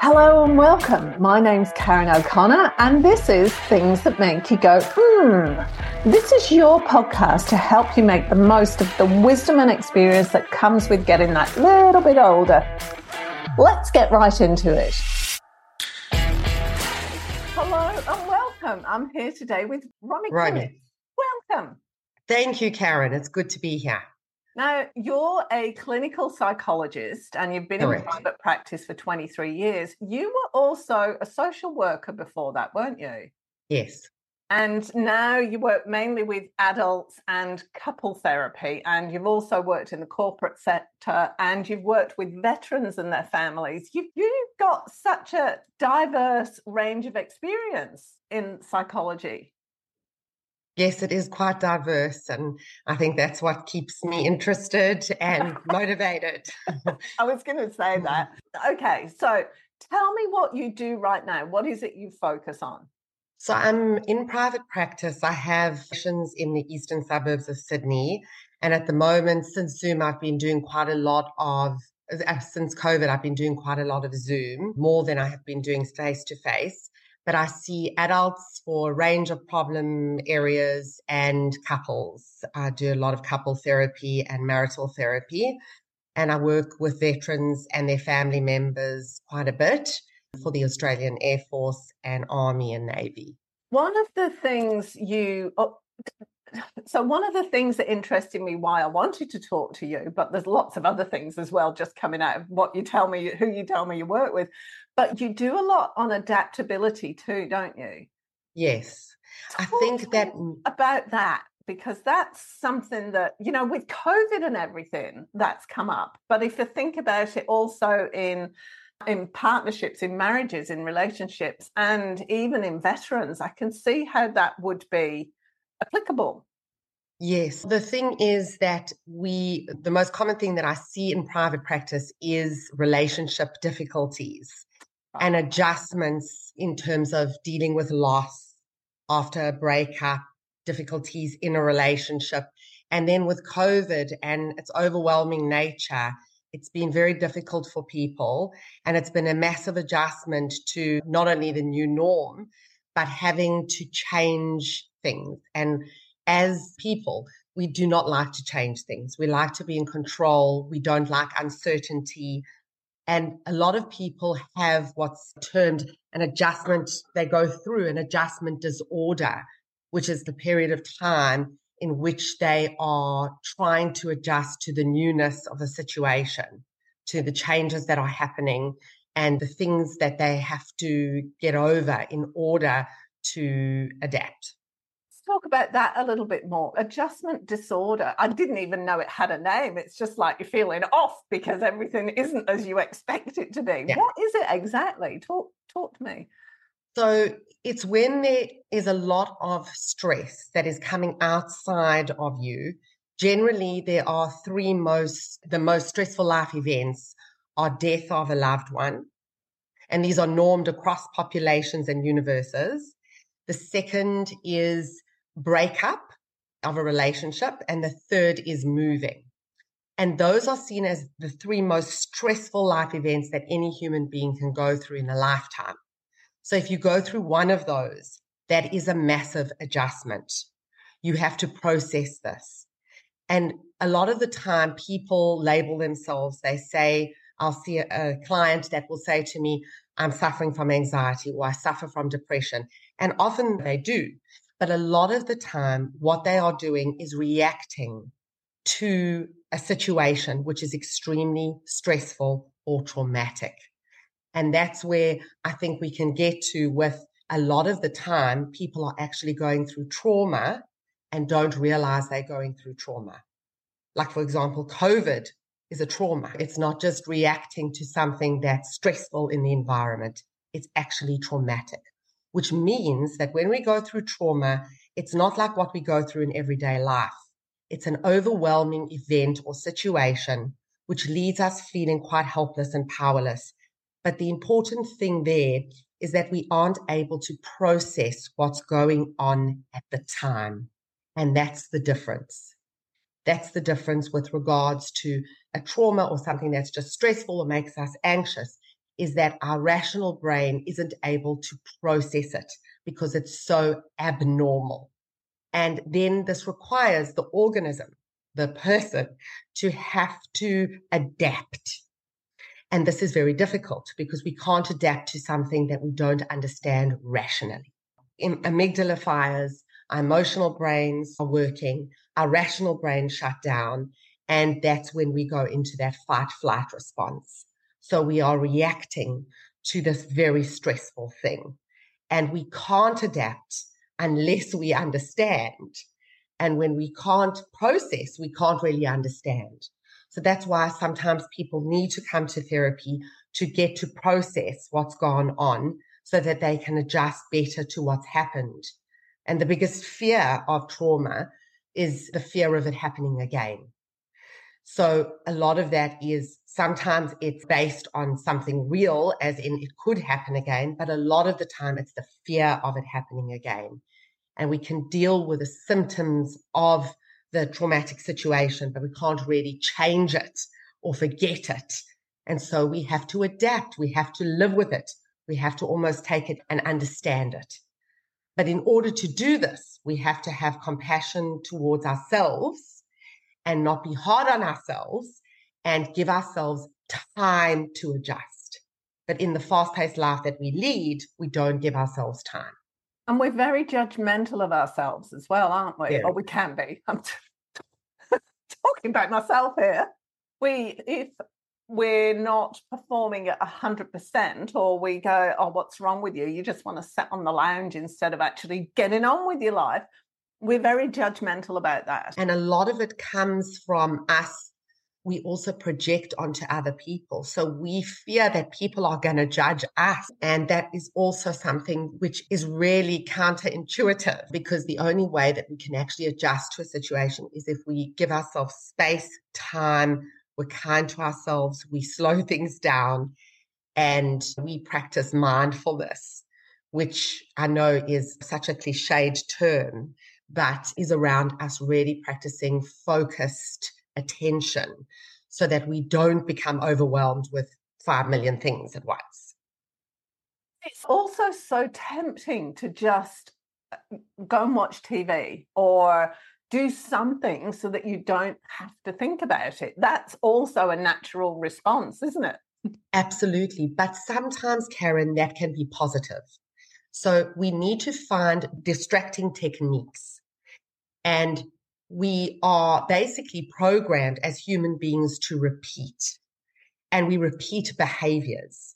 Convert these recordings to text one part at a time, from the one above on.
Hello and welcome. My name's Karen O'Connor, and this is Things That Make You Go, hmm. This is your podcast to help you make the most of the wisdom and experience that comes with getting that little bit older. Let's get right into it. Hello and welcome. I'm here today with Ronnie. Ronnie. Welcome. Thank you, Karen. It's good to be here. Now, you're a clinical psychologist and you've been Correct. in private practice for 23 years. You were also a social worker before that, weren't you? Yes. And now you work mainly with adults and couple therapy, and you've also worked in the corporate sector and you've worked with veterans and their families. You've, you've got such a diverse range of experience in psychology. Yes, it is quite diverse. And I think that's what keeps me interested and motivated. I was going to say that. Okay. So tell me what you do right now. What is it you focus on? So I'm in private practice. I have sessions in the eastern suburbs of Sydney. And at the moment, since Zoom, I've been doing quite a lot of since COVID, I've been doing quite a lot of Zoom, more than I have been doing face to face but I see adults for a range of problem areas and couples. I do a lot of couple therapy and marital therapy. And I work with veterans and their family members quite a bit for the Australian Air Force and Army and Navy. One of the things you, oh, so one of the things that interested me why I wanted to talk to you, but there's lots of other things as well just coming out of what you tell me, who you tell me you work with. But you do a lot on adaptability too, don't you? Yes. Talk I think that about that because that's something that, you know, with COVID and everything, that's come up. But if you think about it also in in partnerships, in marriages, in relationships, and even in veterans, I can see how that would be applicable. Yes. The thing is that we, the most common thing that I see in private practice is relationship difficulties and adjustments in terms of dealing with loss after a breakup, difficulties in a relationship. And then with COVID and its overwhelming nature, it's been very difficult for people. And it's been a massive adjustment to not only the new norm, but having to change things. And as people, we do not like to change things. We like to be in control. We don't like uncertainty. And a lot of people have what's termed an adjustment, they go through an adjustment disorder, which is the period of time in which they are trying to adjust to the newness of the situation, to the changes that are happening, and the things that they have to get over in order to adapt talk about that a little bit more. Adjustment disorder. I didn't even know it had a name. It's just like you're feeling off because everything isn't as you expect it to be. Yeah. What is it exactly? Talk talk to me. So it's when there is a lot of stress that is coming outside of you. Generally, there are three most the most stressful life events are death of a loved one. And these are normed across populations and universes. The second is breakup of a relationship, and the third is moving. And those are seen as the three most stressful life events that any human being can go through in a lifetime. So if you go through one of those, that is a massive adjustment. You have to process this. And a lot of the time, people label themselves, they say, I'll see a, a client that will say to me, I'm suffering from anxiety or I suffer from depression. And often they do. But a lot of the time, what they are doing is reacting to a situation which is extremely stressful or traumatic. And that's where I think we can get to with a lot of the time, people are actually going through trauma and don't realize they're going through trauma. Like, for example, COVID is a trauma. It's not just reacting to something that's stressful in the environment, it's actually traumatic which means that when we go through trauma, it's not like what we go through in everyday life. It's an overwhelming event or situation which leaves us feeling quite helpless and powerless. But the important thing there is that we aren't able to process what's going on at the time. And that's the difference. That's the difference with regards to a trauma or something that's just stressful or makes us anxious is that our rational brain isn't able to process it because it's so abnormal. And then this requires the organism, the person, to have to adapt. And this is very difficult because we can't adapt to something that we don't understand rationally. In amygdala fires, our emotional brains are working, our rational brain shut down, and that's when we go into that fight flight response. So we are reacting to this very stressful thing. And we can't adapt unless we understand. And when we can't process, we can't really understand. So that's why sometimes people need to come to therapy to get to process what's gone on so that they can adjust better to what's happened. And the biggest fear of trauma is the fear of it happening again. So a lot of that is sometimes it's based on something real, as in it could happen again, but a lot of the time it's the fear of it happening again. And we can deal with the symptoms of the traumatic situation, but we can't really change it or forget it. And so we have to adapt. We have to live with it. We have to almost take it and understand it. But in order to do this, we have to have compassion towards ourselves and not be hard on ourselves and give ourselves time to adjust. But in the fast paced life that we lead, we don't give ourselves time. And we're very judgmental of ourselves as well, aren't we? Yeah. Or we can be. I'm t- talking about myself here. We, if we're not performing at 100% or we go, oh, what's wrong with you? You just want to sit on the lounge instead of actually getting on with your life we're very judgmental about that. And a lot of it comes from us. We also project onto other people. So we fear that people are going to judge us. And that is also something which is really counterintuitive because the only way that we can actually adjust to a situation is if we give ourselves space, time, we're kind to ourselves, we slow things down, and we practice mindfulness, which I know is such a cliched term but is around us really practicing focused attention so that we don't become overwhelmed with 5 million things at once. It's also so tempting to just uh, go and watch TV or do something so that you don't have to think about it. That's also a natural response, isn't it? Absolutely. But sometimes, Karen, that can be positive. So we need to find distracting techniques and we are basically programmed as human beings to repeat. And we repeat behaviors.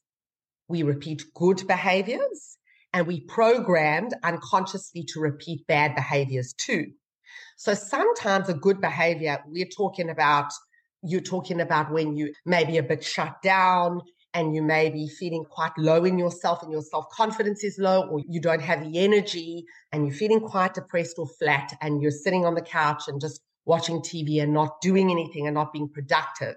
We repeat good behaviors and we programmed unconsciously to repeat bad behaviors too. So sometimes a good behavior, we're talking about, you're talking about when you maybe a bit shut down, and you may be feeling quite low in yourself and your self confidence is low, or you don't have the energy and you're feeling quite depressed or flat, and you're sitting on the couch and just watching TV and not doing anything and not being productive.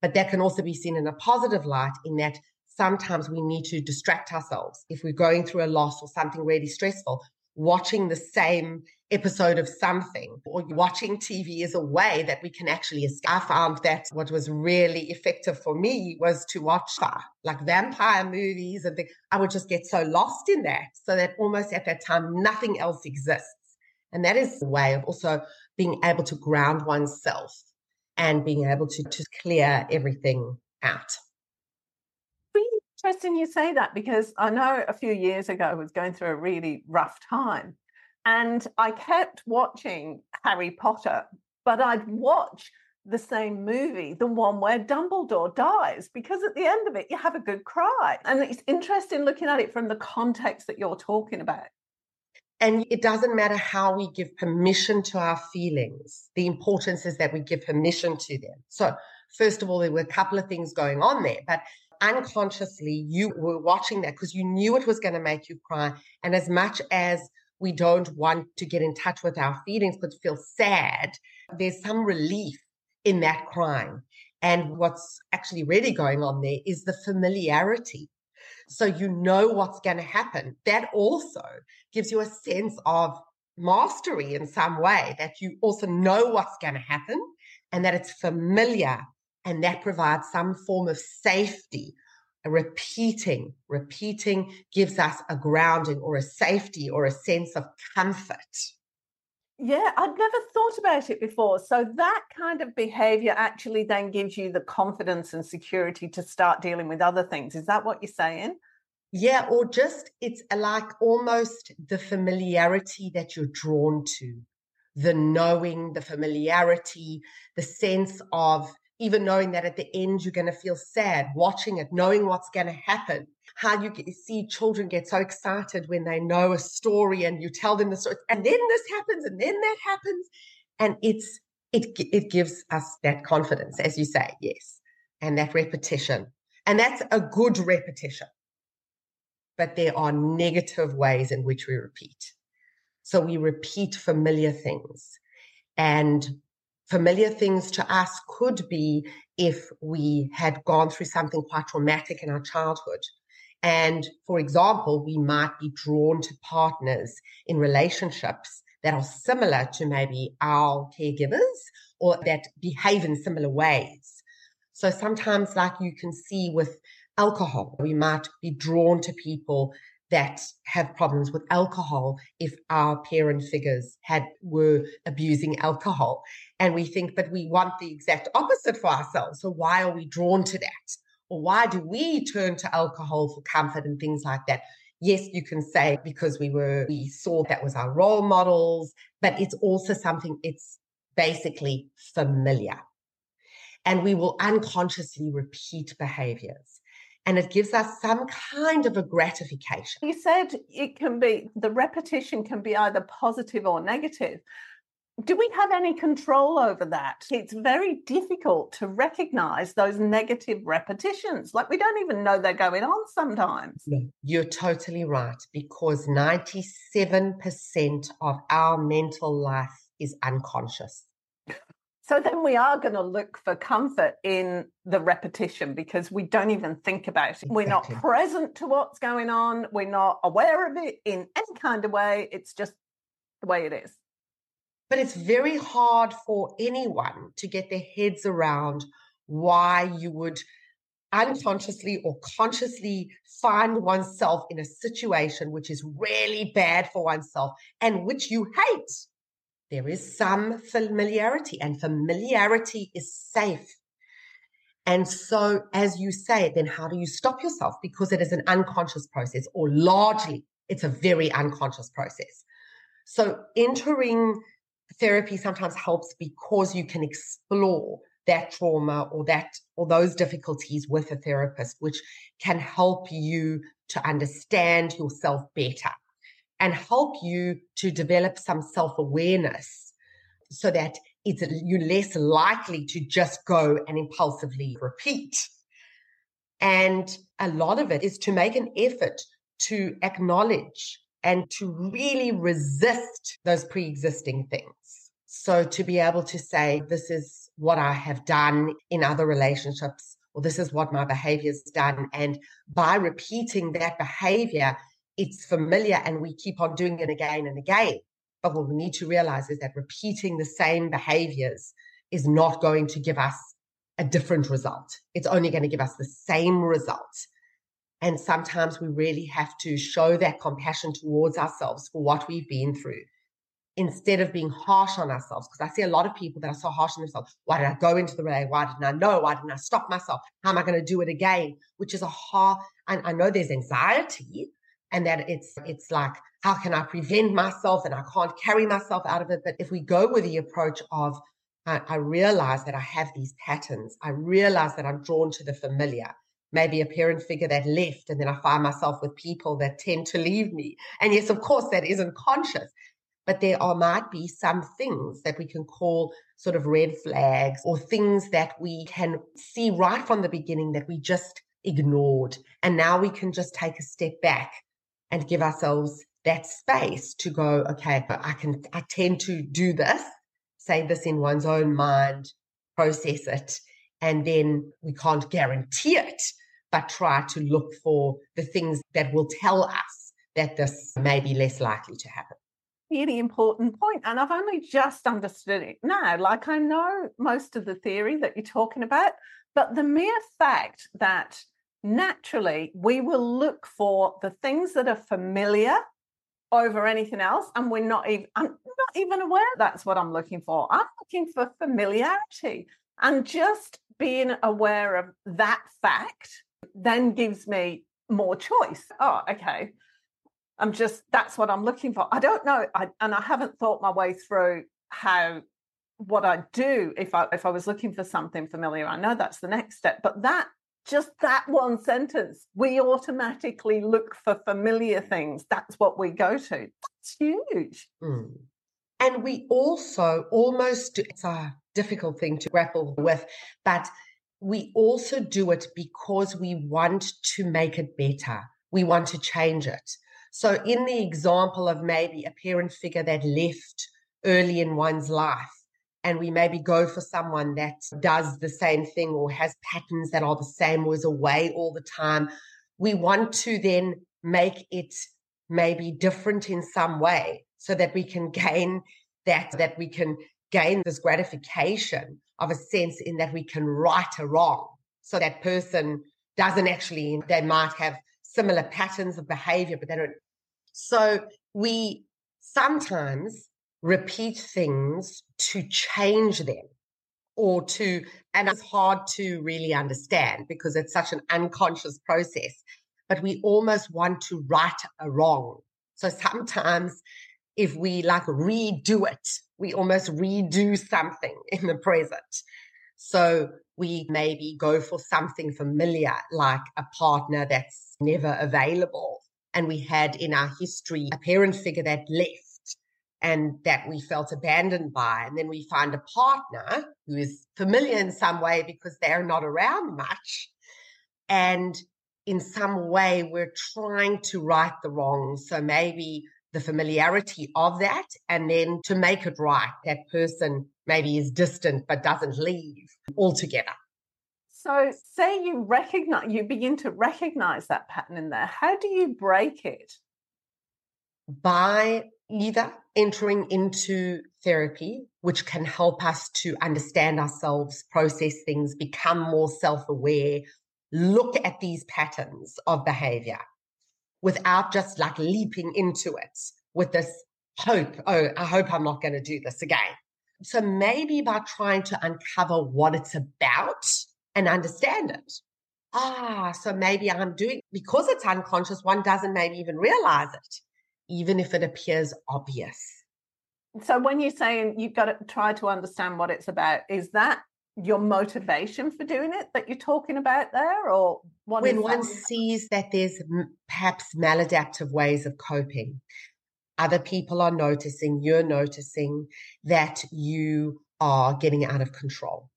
But that can also be seen in a positive light in that sometimes we need to distract ourselves. If we're going through a loss or something really stressful, watching the same episode of something or watching TV is a way that we can actually escape. I found that what was really effective for me was to watch uh, like vampire movies and things. I would just get so lost in that so that almost at that time nothing else exists. And that is a way of also being able to ground oneself and being able to, to clear everything out interesting you say that because I know a few years ago I was going through a really rough time and I kept watching Harry Potter, but I'd watch the same movie, the one where Dumbledore dies, because at the end of it, you have a good cry. And it's interesting looking at it from the context that you're talking about. And it doesn't matter how we give permission to our feelings. The importance is that we give permission to them. So, first of all, there were a couple of things going on there, but unconsciously you were watching that because you knew it was going to make you cry. And as much as we don't want to get in touch with our feelings but feel sad, there's some relief in that crying. And what's actually really going on there is the familiarity. So you know what's going to happen. That also gives you a sense of mastery in some way, that you also know what's going to happen and that it's familiar and that provides some form of safety repeating, repeating gives us a grounding or a safety or a sense of comfort. Yeah, I'd never thought about it before. So that kind of behavior actually then gives you the confidence and security to start dealing with other things. Is that what you're saying? Yeah, or just it's uh, like almost the familiarity that you're drawn to, the knowing, the familiarity, the sense of even knowing that at the end you're going to feel sad, watching it, knowing what's going to happen. How you get, see children get so excited when they know a story and you tell them the story, and then this happens, and then that happens, and it's it it gives us that confidence, as you say, yes, and that repetition, and that's a good repetition. But there are negative ways in which we repeat. So we repeat familiar things, and familiar things to us could be if we had gone through something quite traumatic in our childhood. And for example, we might be drawn to partners in relationships that are similar to maybe our caregivers or that behave in similar ways. So sometimes, like you can see with alcohol, we might be drawn to people that have problems with alcohol if our parent figures had were abusing alcohol. And we think but we want the exact opposite for ourselves. So why are we drawn to that? Or why do we turn to alcohol for comfort and things like that? Yes you can say because we were we saw that was our role models but it's also something it's basically familiar. And we will unconsciously repeat behaviors and it gives us some kind of a gratification. You said it can be the repetition can be either positive or negative. Do we have any control over that? It's very difficult to recognize those negative repetitions. Like we don't even know they're going on sometimes. No, you're totally right because 97% of our mental life is unconscious. So then we are going to look for comfort in the repetition because we don't even think about it. Exactly. We're not present to what's going on. We're not aware of it in any kind of way. It's just the way it is. But it's very hard for anyone to get their heads around why you would unconsciously or consciously find oneself in a situation which is really bad for oneself and which you hate there is some familiarity, and familiarity is safe. And so, as you say, then how do you stop yourself? Because it is an unconscious process, or largely, it's a very unconscious process. So, entering therapy sometimes helps because you can explore that trauma or that or those difficulties with a therapist which can help you to understand yourself better and help you to develop some self awareness so that it's you're less likely to just go and impulsively repeat. And a lot of it is to make an effort to acknowledge and to really resist those pre existing things. So to be able to say, this is what I have done in other relationships, or this is what my behavior's done. And by repeating that behavior, it's familiar and we keep on doing it again and again. But what we need to realize is that repeating the same behaviors is not going to give us a different result. It's only going to give us the same result. And sometimes we really have to show that compassion towards ourselves for what we've been through instead of being harsh on ourselves. Because I see a lot of people that are so harsh on themselves. Why did I go into the relay? Why didn't I know? Why didn't I stop myself? How am I going to do it again? Which is a hard, and I know there's anxiety and that it's it's like how can i prevent myself and i can't carry myself out of it? But if we go with the approach of I, I realize that i have these patterns i realize that i'm drawn to the familiar. Maybe a parent figure that left and then i find myself with people that tend to leave me. And yes of course that isn't conscious but there are might be some things that we can call sort of red flags or things that we can see right from the beginning that we just ignored. And now we can just take a step back and give ourselves that space to go, okay, I can, I tend to do this, say this in one's own mind, process it, and then we can't guarantee it, but try to look for the things that will tell us that this may be less likely to happen. Really important point, and I've only just understood it now. Like I know most of the theory that you're talking about, but the mere fact that naturally we will look for the things that are familiar over anything else and we're not even i'm not even aware that's what i'm looking for. I'm looking for familiarity and just being aware of that fact then gives me more choice. Oh okay. I'm just that's what i'm looking for. I don't know I, and i haven't thought my way through how what i do if i if i was looking for something familiar. I know that's the next step but that just that one sentence, we automatically look for familiar things. That's what we go to. That's huge. Mm. And we also almost, it's a difficult thing to grapple with, but we also do it because we want to make it better. We want to change it. So, in the example of maybe a parent figure that left early in one's life, and we maybe go for someone that does the same thing or has patterns that are the same or is away all the time, we want to then make it maybe different in some way so that we can gain that, that we can gain this gratification of a sense in that we can right a wrong. So that person doesn't actually, they might have similar patterns of behavior, but they don't. So we sometimes repeat things to change them or to, and it's hard to really understand because it's such an unconscious process, but we almost want to right a wrong. So sometimes if we like redo it, we almost redo something in the present. So we maybe go for something familiar, like a partner that's never available. And we had in our history a parent figure that left and that we felt abandoned by. And then we find a partner who is familiar in some way because they're not around much. And in some way, we're trying to right the wrong. So maybe the familiarity of that, and then to make it right, that person maybe is distant but doesn't leave altogether. So, say you recognize, you begin to recognize that pattern in there. How do you break it? By either entering into therapy, which can help us to understand ourselves, process things, become more self aware, look at these patterns of behavior without just like leaping into it with this hope, oh, I hope I'm not going to do this again. So maybe by trying to uncover what it's about and understand it. Ah, so maybe I'm doing because it's unconscious, one doesn't maybe even realize it even if it appears obvious. So, when you're saying you've got to try to understand what it's about, is that your motivation for doing it that you're talking about there, or when one sees that there's perhaps maladaptive ways of coping? Other people are noticing, you're noticing that you are getting out of control.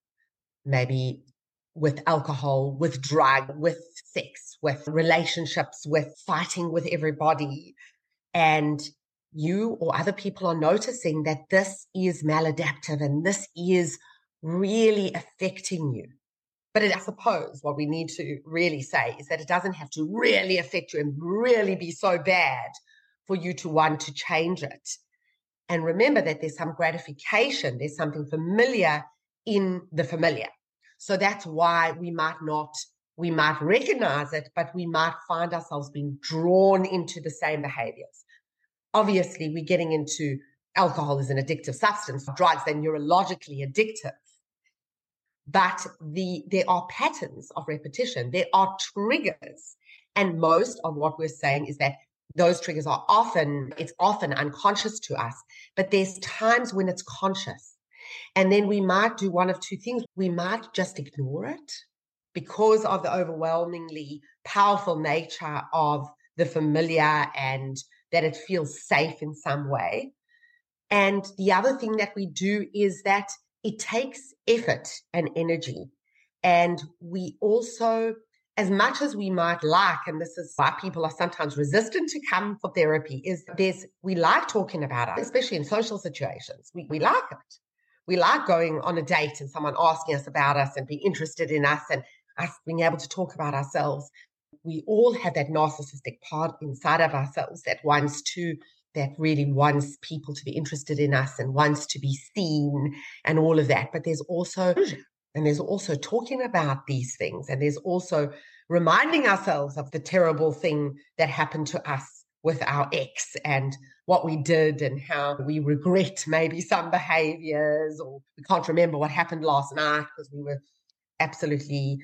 Maybe with alcohol, with drug, with sex, with relationships, with fighting with everybody, and you or other people are noticing that this is maladaptive and this is really affecting you. But it, I suppose what we need to really say is that it doesn't have to really affect you and really be so bad for you to want to change it. And remember that there's some gratification, there's something familiar in the familiar. So that's why we might not, we might recognize it, but we might find ourselves being drawn into the same behaviors obviously we're getting into alcohol is an addictive substance, drugs, they're neurologically addictive. But the there are patterns of repetition, there are triggers. And most of what we're saying is that those triggers are often, it's often unconscious to us, but there's times when it's conscious. And then we might do one of two things. We might just ignore it because of the overwhelmingly powerful nature of the familiar and that it feels safe in some way. And the other thing that we do is that it takes effort and energy. And we also, as much as we might like, and this is why people are sometimes resistant to come for therapy, is there's, we like talking about it, especially in social situations. We, we like it. We like going on a date and someone asking us about us and being interested in us and us being able to talk about ourselves we all have that narcissistic part inside of ourselves that wants to that really wants people to be interested in us and wants to be seen and all of that but there's also hmm. And there's also talking about these things. And there's also reminding ourselves of the terrible thing that happened to us with our ex and what we did and how we regret maybe some behaviors or we can't remember what happened last night because we were absolutely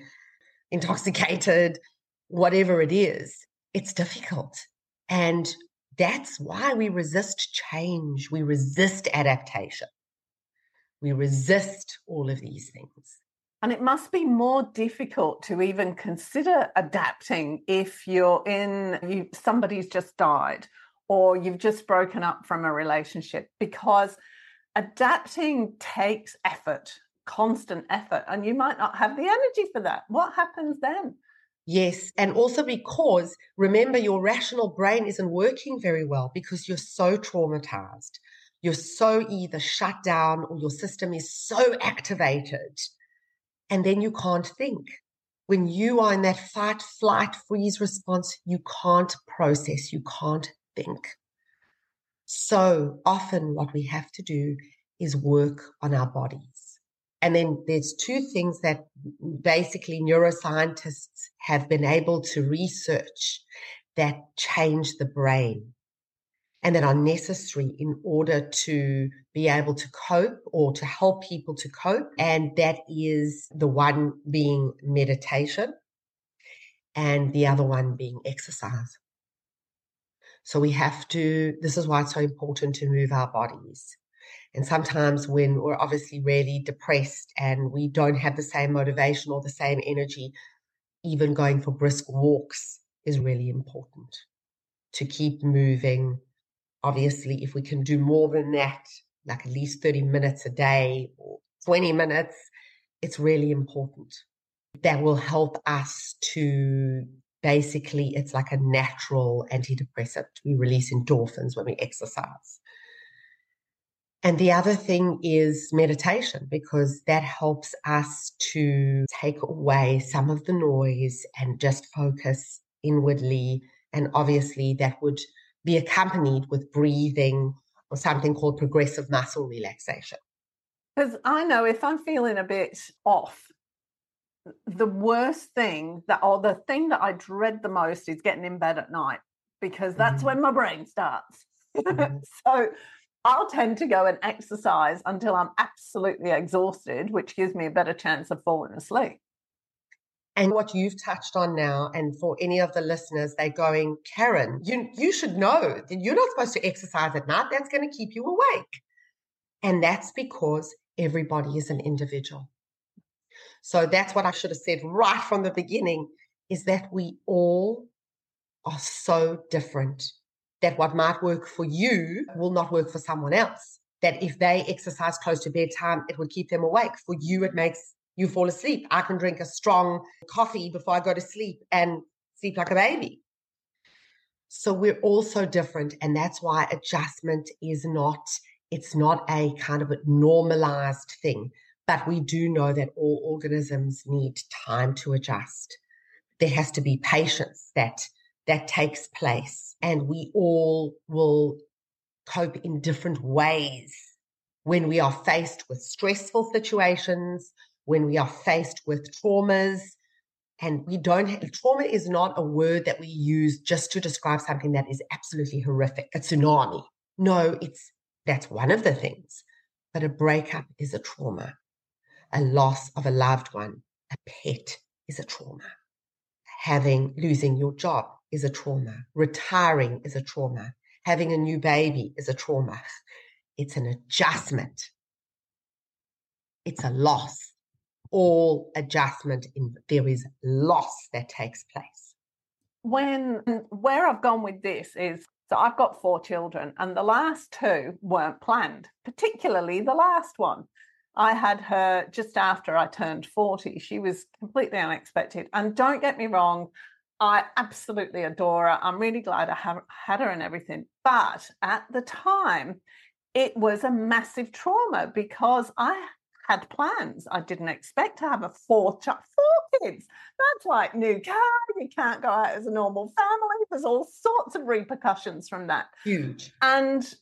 intoxicated, whatever it is. It's difficult. And that's why we resist change. We resist adaptation. We resist all of these things. And it must be more difficult to even consider adapting if you're in you somebody's just died or you've just broken up from a relationship because adapting takes effort, constant effort, and you might not have the energy for that. What happens then? Yes. And also because remember, your rational brain isn't working very well because you're so traumatized. You're so either shut down or your system is so activated. And then you can't think. When you are in that fight, flight, freeze response, you can't process, you can't think. So often, what we have to do is work on our bodies. And then there's two things that basically neuroscientists have been able to research that change the brain and that are necessary in order to be able to cope or to help people to cope. And that is the one being meditation and the other one being exercise. So we have to, this is why it's so important to move our bodies. And sometimes when we're obviously really depressed and we don't have the same motivation or the same energy, even going for brisk walks is really important to keep moving. Obviously, if we can do more than that, like at least 30 minutes a day or 20 minutes, it's really important. That will help us to basically, it's like a natural antidepressant. We release endorphins when we exercise. And the other thing is meditation, because that helps us to take away some of the noise and just focus inwardly. And obviously, that would be accompanied with breathing or something called progressive muscle relaxation. Because I know if I'm feeling a bit off, the worst thing that, or the thing that I dread the most is getting in bed at night because that's mm-hmm. when my brain starts. Mm-hmm. so, I'll tend to go and exercise until I'm absolutely exhausted, which gives me a better chance of falling asleep. And what you've touched on now, and for any of the listeners, they're going, Karen, you, you should know that you're not supposed to exercise at night. That's going to keep you awake. And that's because everybody is an individual. So that's what I should have said right from the beginning is that we all are so different that what might work for you will not work for someone else. That if they exercise close to bedtime, it will keep them awake. For you, it makes you fall asleep. I can drink a strong coffee before I go to sleep and sleep like a baby. So we're all so different. And that's why adjustment is not, it's not a kind of a normalized thing. But we do know that all organisms need time to adjust. There has to be patience that that takes place. And we all will cope in different ways when we are faced with stressful situations, when we are faced with traumas. And we don't, have, trauma is not a word that we use just to describe something that is absolutely horrific, a tsunami. No, it's, that's one of the things. But a breakup is a trauma. A loss of a loved one, a pet is a trauma. Having, losing your job is a trauma. Retiring is a trauma. Having a new baby is a trauma. It's an adjustment. It's a loss. All adjustment in there is loss that takes place. When where I've gone with this is so I've got four children, and the last two weren't planned, particularly the last one. I had her just after I turned 40. She was completely unexpected. And don't get me wrong, I absolutely adore her. I'm really glad I have had her and everything. But at the time, it was a massive trauma because I had plans. I didn't expect to have a fourth child, four kids. That's like new car. You can't go out as a normal family. There's all sorts of repercussions from that. Huge. And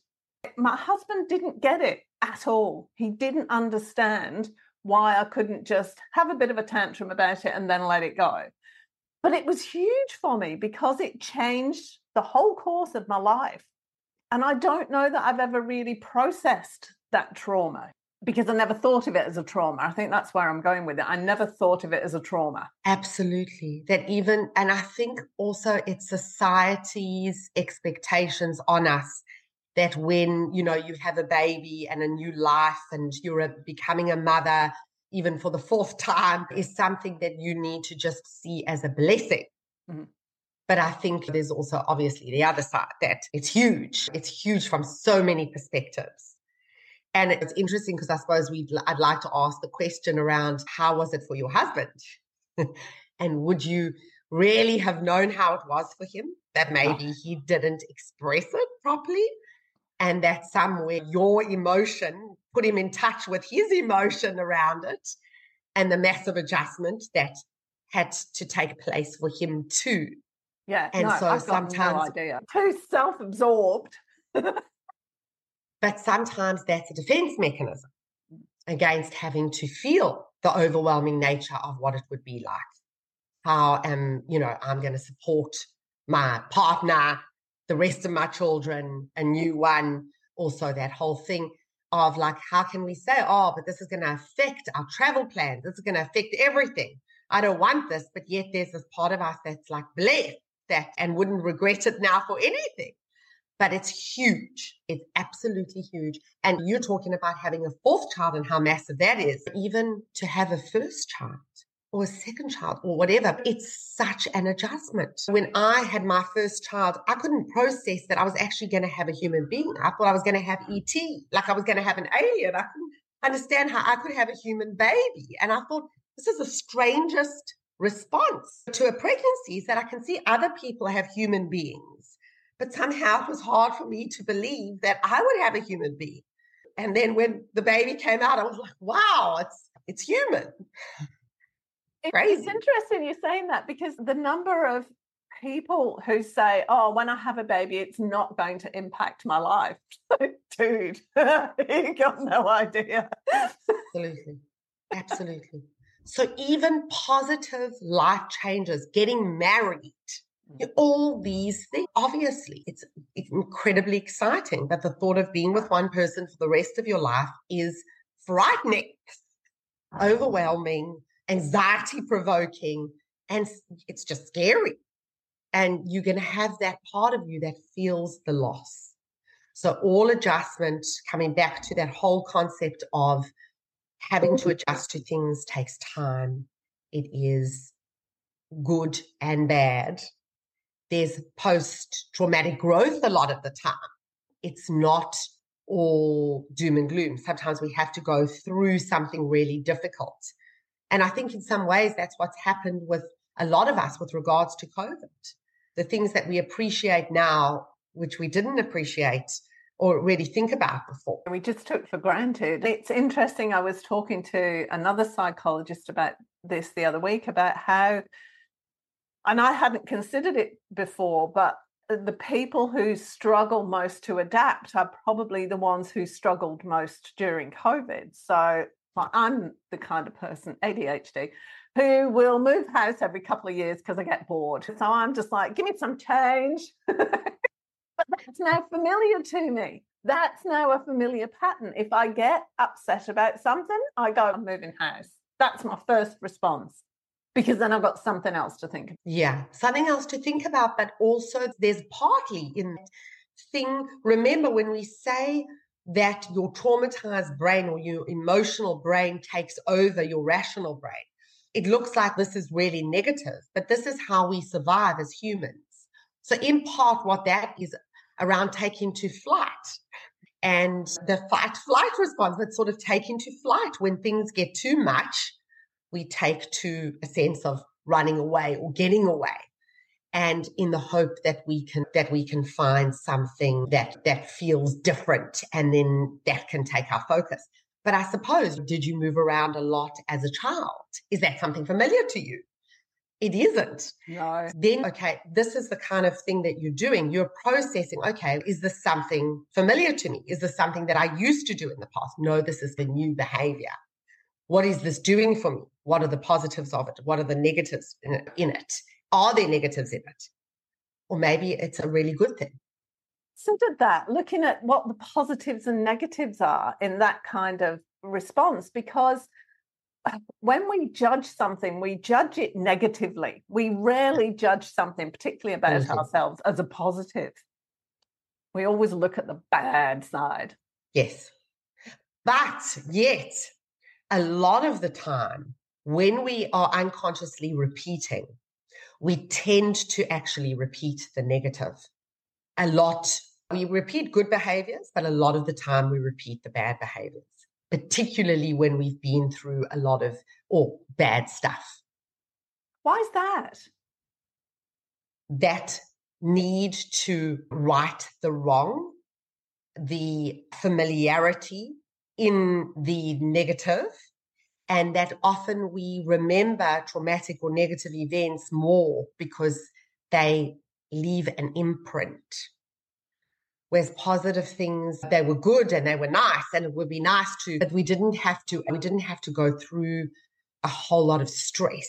my husband didn't get it at all. He didn't understand why I couldn't just have a bit of a tantrum about it and then let it go. But it was huge for me because it changed the whole course of my life. And I don't know that I've ever really processed that trauma because I never thought of it as a trauma. I think that's where I'm going with it. I never thought of it as a trauma. Absolutely. That even, and I think also it's society's expectations on us that when you know you have a baby and a new life and you're a, becoming a mother even for the fourth time is something that you need to just see as a blessing. Mm-hmm. but i think there's also obviously the other side that it's huge. It's huge from so many perspectives. And it's interesting because i suppose we i'd like to ask the question around how was it for your husband? And would you really have known how it was for him that maybe he didn't express it properly? And that somewhere your emotion put him in touch with his emotion around it and the massive adjustment that had to take place for him too. Yeah, and no, so I've sometimes no too self-absorbed. but sometimes that's a defense mechanism against having to feel the overwhelming nature of what it would be like. How am you know I'm going to support my partner the rest of my children a new one. Also, that whole thing of like, how can we say, oh, but this is going to affect our travel plans? This is going to affect everything. I don't want this, but yet there's this part of us that's like blessed that and wouldn't regret it now for anything. But it's huge. It's absolutely huge. And you're talking about having a fourth child and how massive that is. Even to have a first child or a second child or whatever. It's such an adjustment. When I had my first child, I couldn't process that I was actually going to have a human being. I thought I was going to have ET, like I was going to have an alien. I couldn't understand how I could have a human baby. And I thought, this is the strangest response to a pregnancy is that I can see other people have human beings. But somehow it was hard for me to believe that I would have a human being. And then when the baby came out, I was like, wow, it's it's human. Crazy. It's interesting you're saying that because the number of people who say, "Oh, when I have a baby, it's not going to impact my life," dude, you got no idea. Absolutely, absolutely. So even positive life changes, getting married, mm. all these things. Obviously, it's, it's incredibly exciting, but the thought of being with one person for the rest of your life is frightening, overwhelming, anxiety provoking, and it's just scary. And you're going to have that part of you that feels the loss. So, all adjustment, coming back to that whole concept of having to adjust to things takes time. It is good and bad. There's post traumatic growth a lot of the time. It's not all doom and gloom. Sometimes we have to go through something really difficult and I think in some ways that's what's happened with a lot of us with regards to COVID. The things that we appreciate now, which we didn't appreciate or really think about before. We just took for granted. It's interesting. I was talking to another psychologist about this the other week about how, and I hadn't considered it before, but the people who struggle most to adapt are probably the ones who struggled most during COVID. So I'm the kind of person, ADHD, who will move house every couple of years because I get bored. So I'm just like, give me some change. but that's now familiar to me. That's now a familiar pattern. If I get upset about something, I go, I'm moving house. That's my first response because then I've got something else to think about. Yeah, something else to think about, but also there's partly in thing. Remember, when we say that your traumatized brain or your emotional brain takes over your rational brain. It looks like this is really negative, but this is how we survive as humans. So, in part, what that is around taking to flight and the fight flight response that's sort of taking to flight when things get too much, we take to a sense of running away or getting away and in the hope that we can that we can find something that that feels different and then that can take our focus but i suppose did you move around a lot as a child is that something familiar to you it isn't no then okay this is the kind of thing that you're doing you're processing okay is this something familiar to me is this something that i used to do in the past no this is the new behavior What is this doing for me? What are the positives of it? What are the negatives in it? In it? Are there negatives in it? Or maybe it's a really good thing. Considered that, looking at what the positives and negatives are in that kind of response, because when we judge something, we judge it negatively. We rarely judge something, particularly about mm-hmm. ourselves, as a positive. We always look at the bad side. Yes. But yet, a lot of the time, when we are unconsciously repeating, we tend to actually repeat the negative. A lot, we repeat good behaviors, but a lot of the time we repeat the bad behaviors particularly when we've been through a lot of or bad stuff. Why is that? That need to right the wrong, the familiarity in the negative, and that often we remember traumatic or negative events more because they leave an imprint. Whereas positive things they were good and they were nice and it would be nice to but we didn't have to we didn't have to go through a whole lot of stress.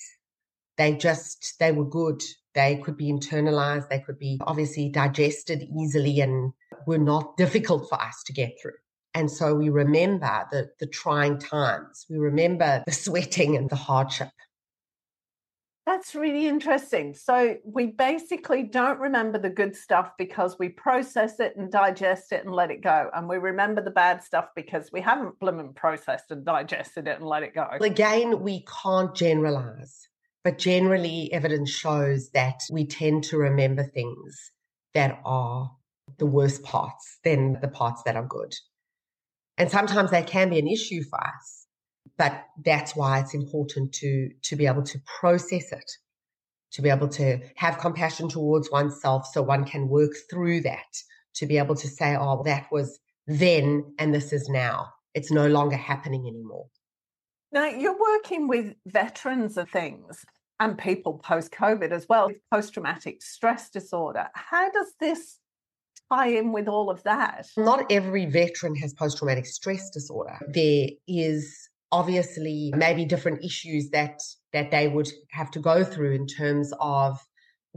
They just they were good. They could be internalized. They could be obviously digested easily and were not difficult for us to get through and so we remember the the trying times we remember the sweating and the hardship that's really interesting. So we basically don't remember the good stuff because we process it and digest it and let it go. And we remember the bad stuff because we haven't blooming processed and digested it and let it go. Again, we can't generalize, but generally evidence shows that we tend to remember things that are the worst parts than the parts that are good. And sometimes that can be an issue for us but that's why it's important to to be able to process it to be able to have compassion towards oneself so one can work through that to be able to say oh that was then and this is now. It's no longer happening anymore. Now you're working with veterans of things and people post covid as well post traumatic stress disorder. How does this tie in with all of that. Not every veteran has post traumatic stress disorder. There is obviously maybe different issues that that they would have to go through in terms of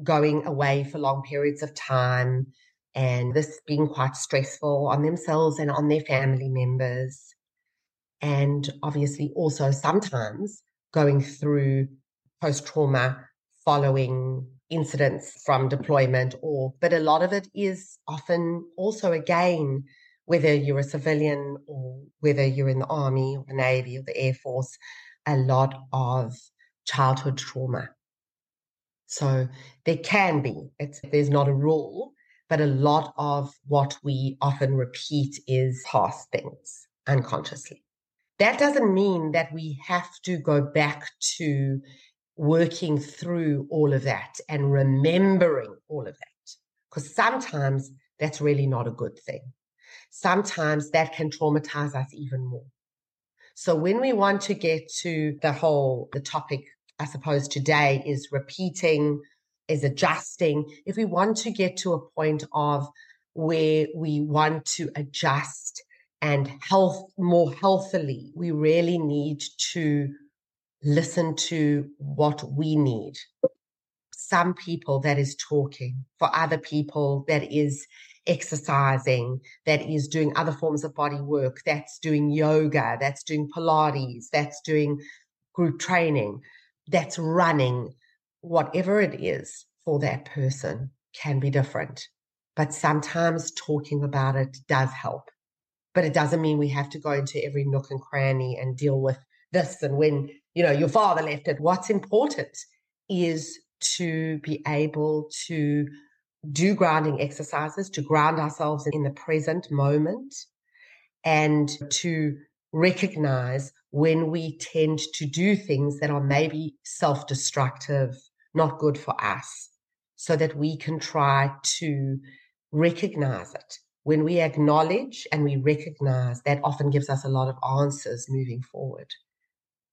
going away for long periods of time and this being quite stressful on themselves and on their family members. And obviously also sometimes going through post trauma following incidents from deployment or but a lot of it is often also again whether you're a civilian or whether you're in the army or the navy or the air force, a lot of childhood trauma. So there can be, it's, there's not a rule, but a lot of what we often repeat is past things unconsciously. That doesn't mean that we have to go back to working through all of that and remembering all of that, because sometimes that's really not a good thing sometimes that can traumatize us even more. So when we want to get to the whole, the topic, I suppose today is repeating, is adjusting. If we want to get to a point of where we want to adjust and health more healthily, we really need to listen to what we need. Some people that is talking, for other people that is exercising, that is doing other forms of body work, that's doing yoga, that's doing Pilates, that's doing group training, that's running, whatever it is for that person can be different. But sometimes talking about it does help. But it doesn't mean we have to go into every nook and cranny and deal with this and when, you know, your father left it. What's important is to be able to do grounding exercises to ground ourselves in the present moment and to recognize when we tend to do things that are maybe self destructive, not good for us, so that we can try to recognize it. When we acknowledge and we recognize, that often gives us a lot of answers moving forward.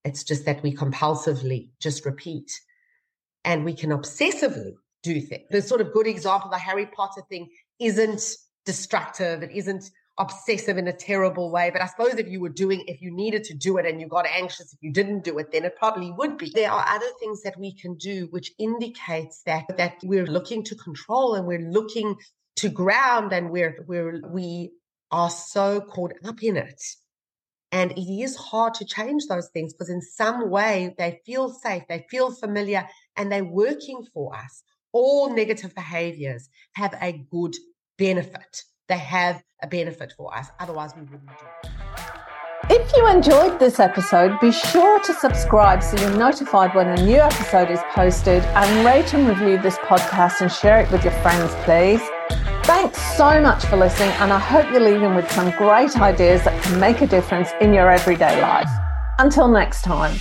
It's just that we compulsively just repeat and we can obsessively do things. The sort of good example, the Harry Potter thing, isn't destructive. It isn't obsessive in a terrible way. But I suppose if you were doing, if you needed to do it and you got anxious if you didn't do it, then it probably would be. There are other things that we can do which indicates that that we're looking to control and we're looking to ground and we're we're we are so caught up in it. And it is hard to change those things because in some way they feel safe, they feel familiar, and they're working for us. All negative behaviors have a good benefit. They have a benefit for us. Otherwise, we wouldn't do it. If you enjoyed this episode, be sure to subscribe so you're notified when a new episode is posted and rate and review this podcast and share it with your friends, please. Thanks so much for listening, and I hope you're leaving with some great ideas that can make a difference in your everyday life. Until next time.